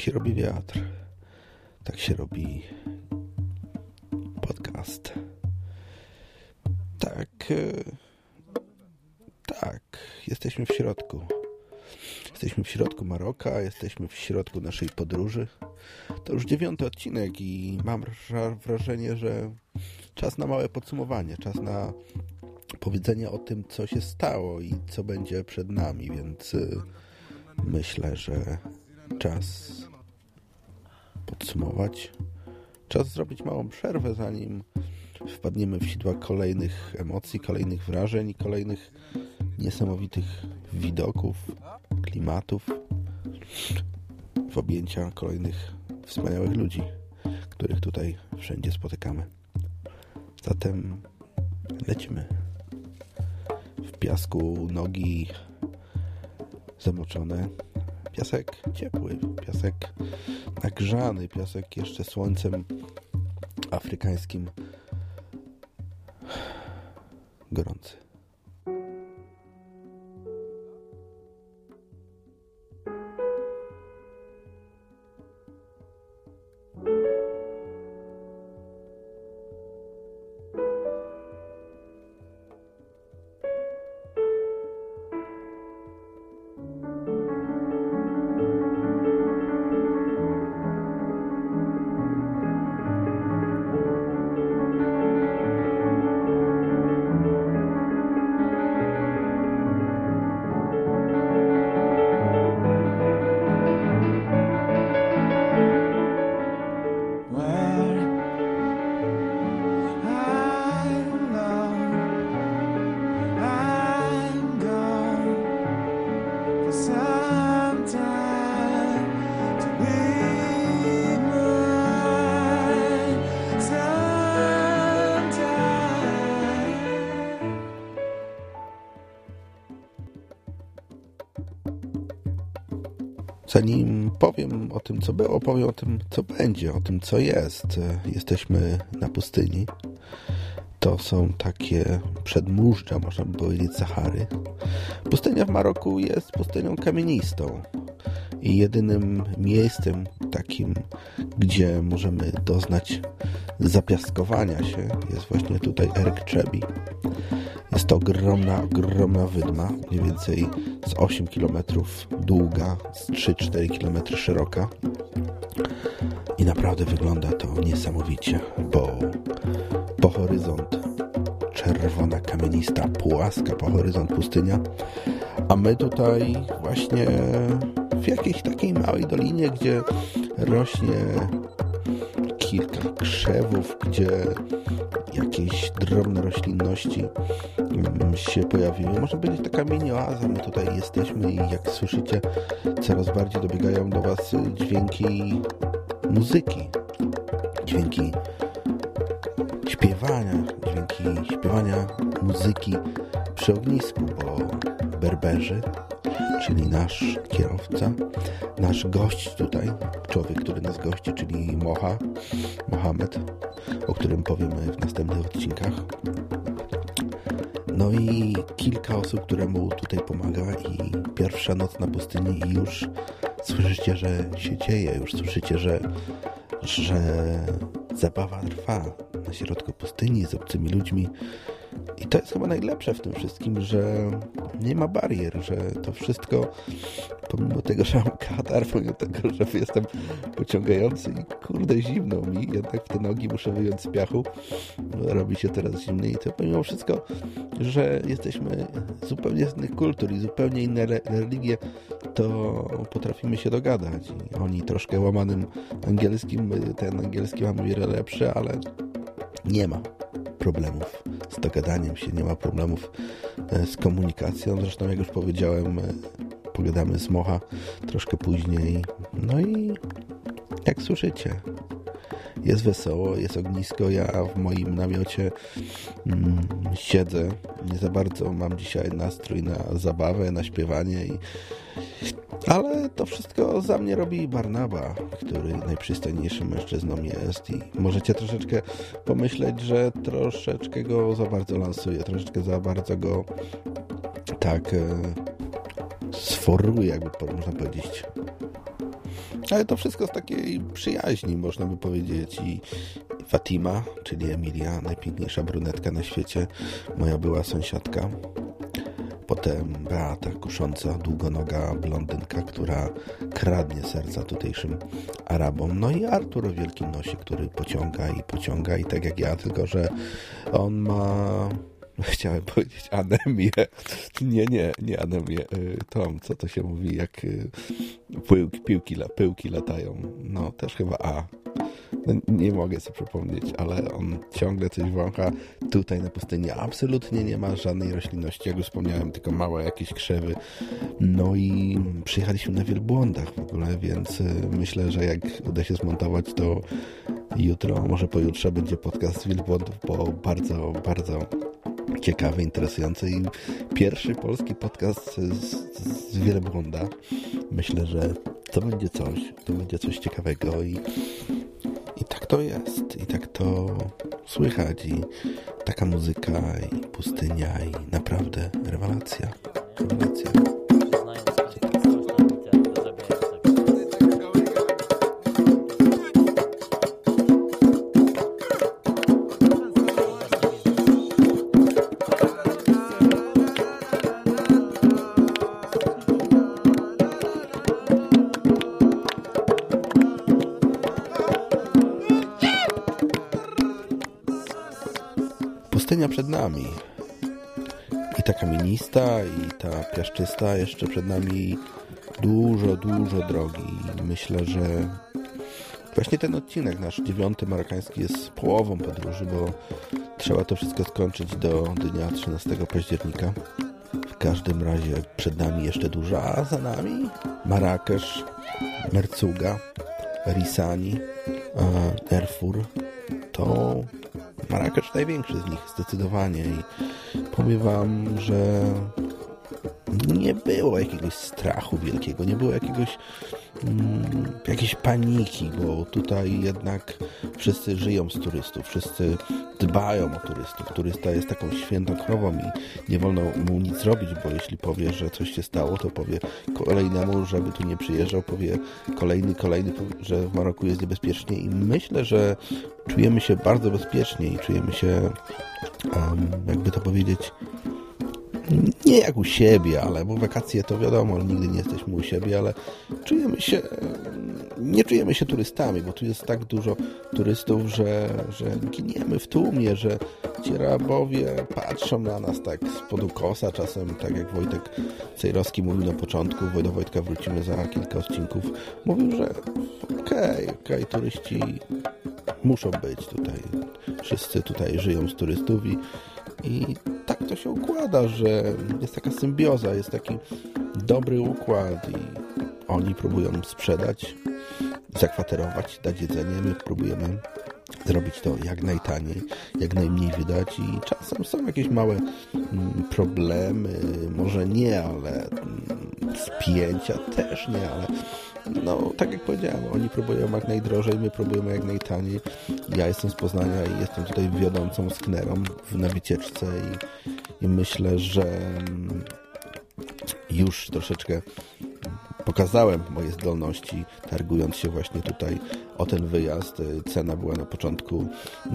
się robi wiatr. Tak się robi podcast. Tak. e, Tak. Jesteśmy w środku. Jesteśmy w środku Maroka, jesteśmy w środku naszej podróży. To już dziewiąty odcinek i mam wra- wrażenie, że czas na małe podsumowanie, czas na powiedzenie o tym, co się stało i co będzie przed nami, więc y, myślę, że czas podsumować. Czas zrobić małą przerwę, zanim wpadniemy w sidła kolejnych emocji, kolejnych wrażeń kolejnych niesamowitych widoków, klimatów, w objęcia kolejnych wspaniałych ludzi, których tutaj wszędzie spotykamy. Zatem lecimy. W piasku nogi zamoczone. Piasek ciepły, piasek nagrzany, piasek jeszcze słońcem afrykańskim gorący. Zanim powiem o tym, co było, powiem o tym, co będzie, o tym, co jest. Jesteśmy na pustyni. To są takie przedmóżdża, można by powiedzieć, Sahary. Pustynia w Maroku jest pustynią kamienistą i jedynym miejscem takim, gdzie możemy doznać zapiaskowania się jest właśnie tutaj Eryk Czebi. Jest to ogromna, ogromna wydma, mniej więcej z 8 km długa, z 3-4 km szeroka. I naprawdę wygląda to niesamowicie, bo po horyzont czerwona, kamienista, płaska, po horyzont pustynia, a my tutaj właśnie w jakiejś takiej małej dolinie, gdzie rośnie kilka krzewów, gdzie jakieś drobne roślinności mm, się pojawiły. Można powiedzieć taka mini oaza. My tutaj jesteśmy i jak słyszycie, coraz bardziej dobiegają do Was dźwięki muzyki, dźwięki śpiewania, dźwięki śpiewania muzyki przy ognisku, bo Berberzy, czyli nasz kierowca, nasz gość tutaj, człowiek, który nas gości, czyli Moha, Mohamed, o którym powiemy w następnych odcinkach. No i kilka osób, które mu tutaj pomaga i pierwsza noc na pustyni i już słyszycie, że się dzieje, już słyszycie, że, że zabawa trwa na środku pustyni z obcymi ludźmi. I to jest chyba najlepsze w tym wszystkim, że nie ma barier, że to wszystko, pomimo tego, że mam katar, pomimo tego, że jestem pociągający i kurde zimno mi, jednak w te nogi muszę wyjąć z piachu, robi się teraz zimniej, to pomimo wszystko, że jesteśmy zupełnie z innych kultur i zupełnie inne re- religie, to potrafimy się dogadać. I oni troszkę łamanym angielskim, ten angielski mamy wiele lepszy, ale nie ma problemów z dogadaniem się, nie ma problemów e, z komunikacją. Zresztą, jak już powiedziałem, e, pogadamy z Mocha troszkę później. No i jak słyszycie, jest wesoło, jest ognisko. Ja w moim namiocie mm, siedzę Nie za bardzo mam dzisiaj nastrój na zabawę, na śpiewanie i ale to wszystko za mnie robi Barnaba, który najprzystojniejszym mężczyzną jest i możecie troszeczkę pomyśleć, że troszeczkę go za bardzo lansuje, troszeczkę za bardzo go tak e, jakby można powiedzieć. Ale to wszystko z takiej przyjaźni, można by powiedzieć. I Fatima, czyli Emilia, najpiękniejsza brunetka na świecie, moja była sąsiadka. Potem Beata, kusząca, długonoga blondynka, która kradnie serca tutejszym Arabom. No i Artur o wielkim nosie, który pociąga i pociąga i tak jak ja, tylko że on ma... Chciałem powiedzieć anemię. Nie, nie, nie anemię. Y, Tom, co to się mówi, jak y, pyłki, piłki, pyłki latają. No, też chyba A. No, nie mogę sobie przypomnieć, ale on ciągle coś wącha. Tutaj na pustyni absolutnie nie ma żadnej roślinności, jak już wspomniałem, tylko małe jakieś krzewy. No i przyjechaliśmy na wielbłądach w ogóle, więc y, myślę, że jak uda się zmontować, to jutro, może pojutrze będzie podcast wielbłądów, bo bardzo, bardzo ciekawy, interesujący i pierwszy polski podcast z, z wielbłąda. Myślę, że to będzie coś, to będzie coś ciekawego i i tak to jest, i tak to słychać, i taka muzyka, i pustynia, i naprawdę rewelacja. Rewelacja. Ta kamienista, i ta piaszczysta, jeszcze przed nami dużo, dużo drogi. Myślę, że właśnie ten odcinek, nasz dziewiąty marokański, jest połową podróży, bo trzeba to wszystko skończyć do dnia 13 października. W każdym razie przed nami jeszcze dużo, a za nami Marrakesz, Mercuga, Risani, Erfur. To Marrakesz największy z nich, zdecydowanie. I powiem wam, że nie było jakiegoś strachu wielkiego, nie było jakiegoś mm, jakiejś paniki, bo tutaj jednak wszyscy żyją z turystów, wszyscy dbają o turystów. Turysta jest taką świętą krową i nie wolno mu nic zrobić, bo jeśli powie, że coś się stało, to powie kolejnemu, żeby tu nie przyjeżdżał, powie kolejny, kolejny, że w Maroku jest niebezpiecznie i myślę, że czujemy się bardzo bezpiecznie i czujemy się, em, jakby to powiedzieć, nie jak u siebie, ale bo wakacje to wiadomo, nigdy nie jesteśmy u siebie, ale czujemy się, nie czujemy się turystami, bo tu jest tak dużo turystów, że, że giniemy w tłumie, że ci rabowie patrzą na nas tak z ukosa, czasem tak jak Wojtek Cejrowski mówił na początku, do Wojtka wrócimy za kilka odcinków, mówił, że okej, okej, turyści muszą być tutaj, wszyscy tutaj żyją z turystów i i to się układa, że jest taka symbioza, jest taki dobry układ i oni próbują sprzedać, zakwaterować, dać jedzenie, my próbujemy zrobić to jak najtaniej, jak najmniej wydać i czasem są jakieś małe mm, problemy, może nie, ale mm, spięcia też nie, ale no, tak jak powiedziałem, oni próbują jak najdrożej, my próbujemy jak najtaniej. Ja jestem z Poznania i jestem tutaj wiodącą sknerą na wycieczce i, i myślę, że mm, już troszeczkę pokazałem moje zdolności, targując się właśnie tutaj o ten wyjazd. Cena była na początku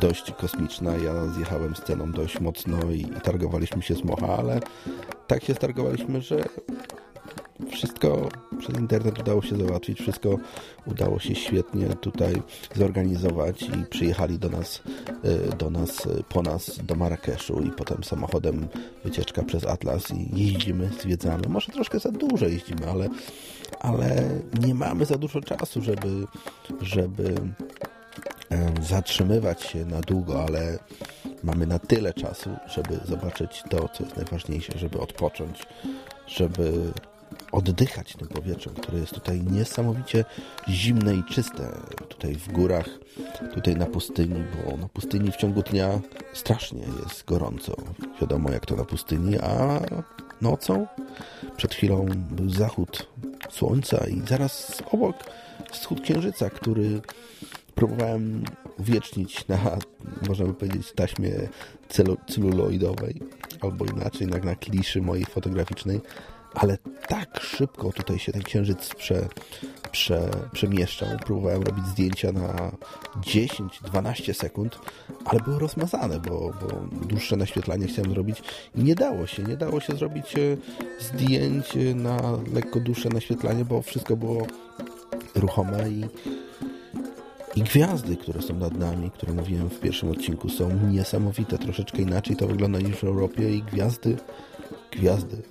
dość kosmiczna. Ja zjechałem z ceną dość mocno i, targowaliśmy się z mocha, ale tak się stargowaliśmy, że wszystko przez internet udało się załatwić, wszystko udało się świetnie tutaj zorganizować i przyjechali do nas, y, do nas, y, po nas do Marrakeszu i potem samochodem wycieczka przez Atlas i jeździmy, zwiedzamy. Może troszkę za dużo jeździmy, ale, ale nie mamy za dużo czasu, żeby, żeby zatrzymywać się na długo, ale mamy na tyle czasu, żeby zobaczyć to, co jest najważniejsze, żeby odpocząć, żeby oddychać tym powietrzem, które jest tutaj niesamowicie zimne i czyste. Tutaj w górach, tutaj na pustyni, bo na pustyni w ciągu dnia strasznie jest gorąco. Wiadomo jak to na pustyni, a nocą przed chwilą był zachód słońca i zaraz obok wschód księżyca, który próbowałem uwiecznić na, można by powiedzieć, taśmie celu, celuloidowej, albo inaczej, na, na kliszy mojej fotograficznej, ale tak szybko tutaj się ten księżyc prze, prze, przemieszczał. Próbowałem robić zdjęcia na 10-12 sekund, ale były rozmazane, bo, bo dłuższe naświetlanie chciałem zrobić i nie dało się, nie dało się zrobić e, zdjęć e, na lekko dłuższe naświetlanie, bo wszystko było ruchome i i gwiazdy, które są nad nami, które mówiłem w pierwszym odcinku, są niesamowite. Troszeczkę inaczej to wygląda niż w Europie i gwiazdy, gwiazdy,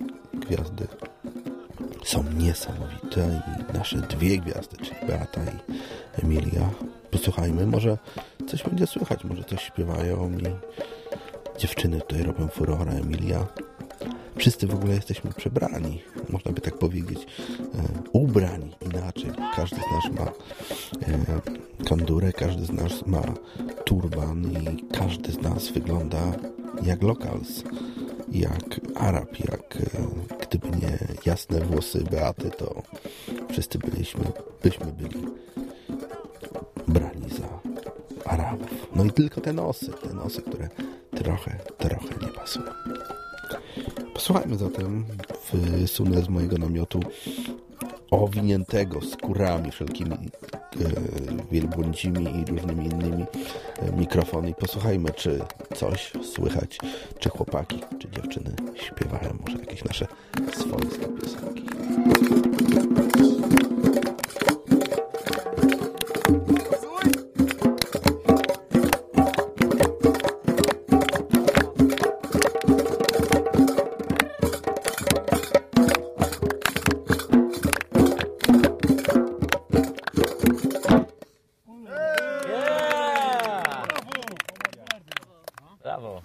gwiazdy są niesamowite i nasze dwie gwiazdy, czyli Beata i Emilia. Posłuchajmy, może coś będzie słychać, może coś śpiewają i dziewczyny tutaj robią furorę. Emilia Wszyscy w ogóle jesteśmy przebrani, można by tak powiedzieć, e, ubrani inaczej. Każdy z nas ma e, kandurę, każdy z nas ma turban i każdy z nas wygląda jak locals, jak Arab, jak e, gdyby nie jasne włosy Beaty, to wszyscy byliśmy, byśmy byli brani za Arabów. No i tylko te nosy, te nosy, które trochę, trochę nie pasują. Posłuchajmy zatem wysunę z mojego namiotu owiniętego skórami wszelkimi e, wielbłądzimi i różnymi innymi e, mikrofony i posłuchajmy, czy coś słychać, czy chłopaki, czy dziewczyny śpiewają może jakieś nasze swojskie piosenki. Brawo.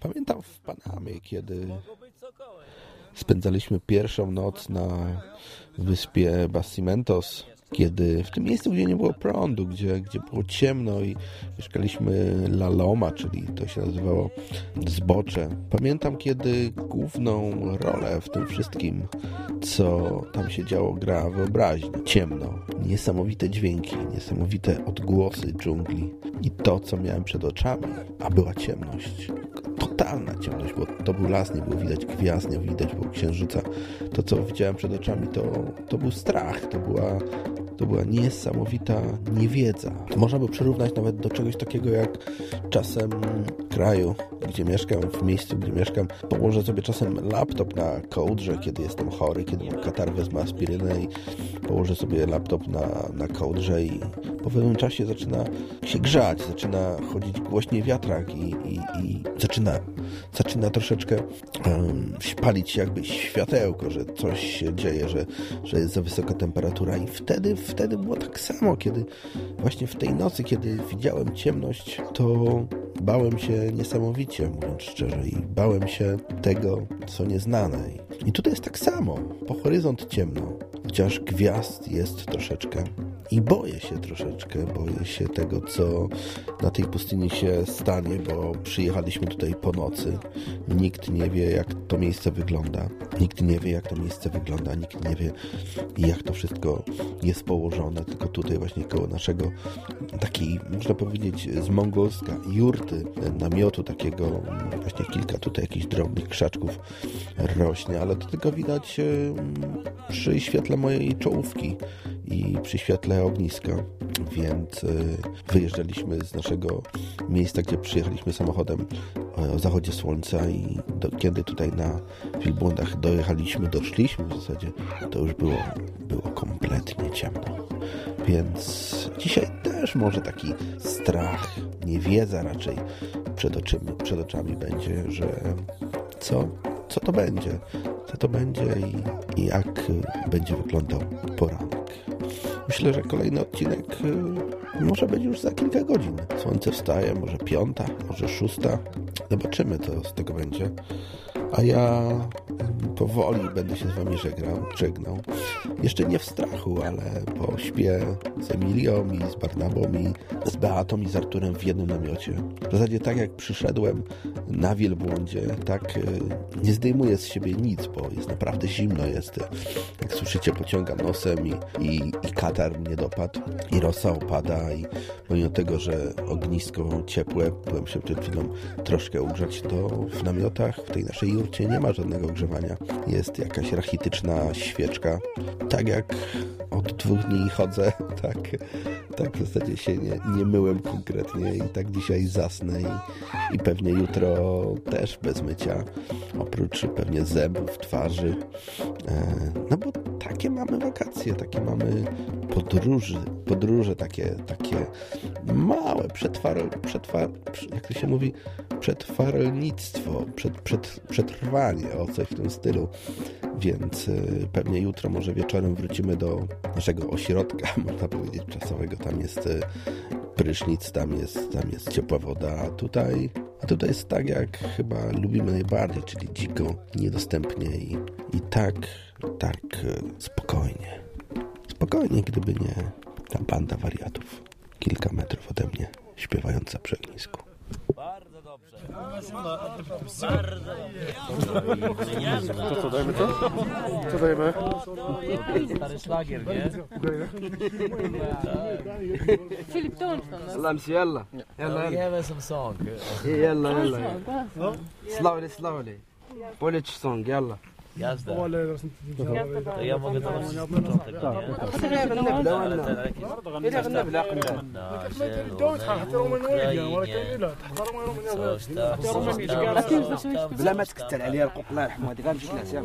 Pamiętam w Panamie, kiedy spędzaliśmy pierwszą noc na wyspie Basimentos, kiedy w tym miejscu, gdzie nie było prądu, gdzie, gdzie było ciemno i mieszkaliśmy La Loma, czyli to się nazywało zbocze. Pamiętam, kiedy główną rolę w tym wszystkim, co tam się działo, gra wyobraźnia. Ciemno, niesamowite dźwięki, niesamowite odgłosy dżungli i to, co miałem przed oczami, a była ciemność totalna ciemność, bo to był las, nie było widać gwiazd, nie widać było księżyca. To, co widziałem przed oczami, to, to był strach, to była, to była niesamowita niewiedza. To można by przyrównać nawet do czegoś takiego jak czasem kraju, gdzie mieszkam, w miejscu, gdzie mieszkam, położę sobie czasem laptop na kołdrze, kiedy jestem chory, kiedy mam katar, wezmę aspirynę i położę sobie laptop na, na kołdrze i po pewnym czasie zaczyna się grzać, zaczyna chodzić głośniej wiatrak i, i, i zaczyna, zaczyna troszeczkę um, palić jakby światełko, że coś się dzieje, że, że jest za wysoka temperatura i wtedy, wtedy było tak samo, kiedy właśnie w tej nocy, kiedy widziałem ciemność, to bałem się niesamowicie, mówiąc szczerze, i bałem się tego, co nieznane. I tutaj jest tak samo, po horyzont ciemno, chociaż gwiazd jest troszeczkę i boję się troszeczkę, boję się tego, co na tej pustyni się stanie, bo przyjechaliśmy tutaj po nocy. Nikt nie wie, jak to miejsce wygląda. Nikt nie wie, jak to miejsce wygląda. Nikt nie wie, jak to wszystko jest położone. Tylko tutaj właśnie koło naszego takiej, można powiedzieć, z mongolska jurty, namiotu takiego, właśnie kilka tutaj jakichś drobnych krzaczków rośnie, ale to tylko widać przy świetle mojej czołówki i przy świetle ogniska, więc y, wyjeżdżaliśmy z naszego miejsca, gdzie przyjechaliśmy samochodem e, o zachodzie słońca i do, kiedy tutaj na wielbłądach dojechaliśmy, doszliśmy w zasadzie, to już było, było kompletnie ciemno. Więc dzisiaj też może taki strach, niewiedza raczej przed oczyma, przed oczami będzie, że co, co to będzie, co to będzie i, i jak będzie wyglądał poranek. Myślę, że kolejny odcinek y, może być już za kilka godzin. Słońce wstaje, może piąta, może szósta. Zobaczymy, co z tego będzie. A ja powoli będę się z wami żegnał. żegnał. Jeszcze nie w strachu, ale bo śpię z Emilią i z Barnabą i z Beatą i z Arturem w jednym namiocie. W zasadzie tak jak przyszedłem na wielbłądzie, tak y, nie zdejmuję z siebie nic, bo jest naprawdę zimno jest. Jak słyszycie, pociągam nosem i, i, i katar mnie dopadł i rosa opada i pomimo tego, że ognisko ciepłe, byłem się przed chwilą troszkę ugrzać, to w namiotach, w tej naszej jurcie nie ma żadnego ogrzewania. Jest jakaś rachityczna świeczka. Tak jak od dwóch dni chodzę, tak, tak w zasadzie się nie, nie myłem konkretnie i tak dzisiaj zasnę i, i pewnie jutro też bez mycia, oprócz pewnie zębów, twarzy. E, no bo takie mamy wakacje, takie mamy podróże, podróże takie, takie małe, przetwar, przetwar, jak to się mówi, przetwarnictwo, przed, przed, przetrwanie, o coś w tym stylu. Więc y, pewnie jutro, może wieczorem wrócimy do naszego ośrodka, można powiedzieć, czasowego. Tam jest y, prysznic, tam jest, tam jest ciepła woda, a tutaj, a tutaj jest tak, jak chyba lubimy najbardziej, czyli dziko, niedostępnie i, i tak, tak y, spokojnie. Spokojnie, gdyby nie ta banda wariatów, kilka metrów ode mnie, śpiewająca przy ognisku. Co dajmy to? Co dajmy? Stary szlagier, nie? Filip Thornton. Slams, jalla. Jalla, jalla. Jalla som sång. Jalla, jalla. Slowly, slowly. Polish song, jalla. Jazda. هي ما قدرتش الا غنب لا قناه بلا ما تكتر عليها القوق الله يرحمه هذه غنمشي لها سير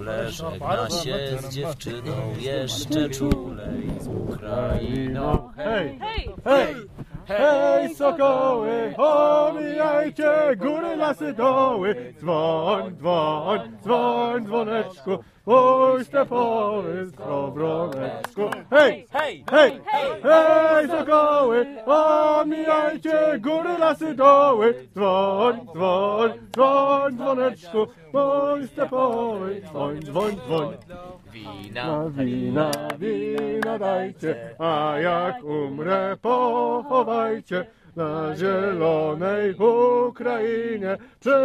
z z. Hej! Sokoły, omijajcie góry, lasy, doły. Dzwoń, dzwoń, dzwoń, dzwoneczku, mój stepowy skowroneczku. Hej! Hej! Hej! Hej, sokoły, omijajcie góry, lasy, doły. Dzwoń, dzwoń, dzwoń, dzwoneczku, mój stepowy. Dzwoń, dzwoń, dzwoń. Wina. Na wina, wina dajcie, a jak umrę pochowajcie na zielonej Ukrainie przy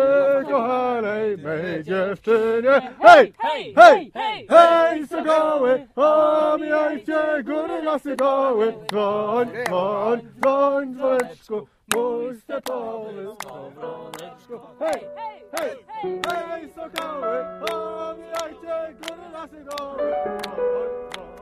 kochanej mej dziewczynie. Hej! Hej! Hej! Hej! Hej, sokoły, omijajcie góry, lasy, doły. Dzwoń, dzwoń, dzwoń, dzwoneczku, mój stepowy skowroneczku. Hej! Hej! Hej, sokoły, omijajcie góry, lasy, doły. Dzwoń, dzwoń,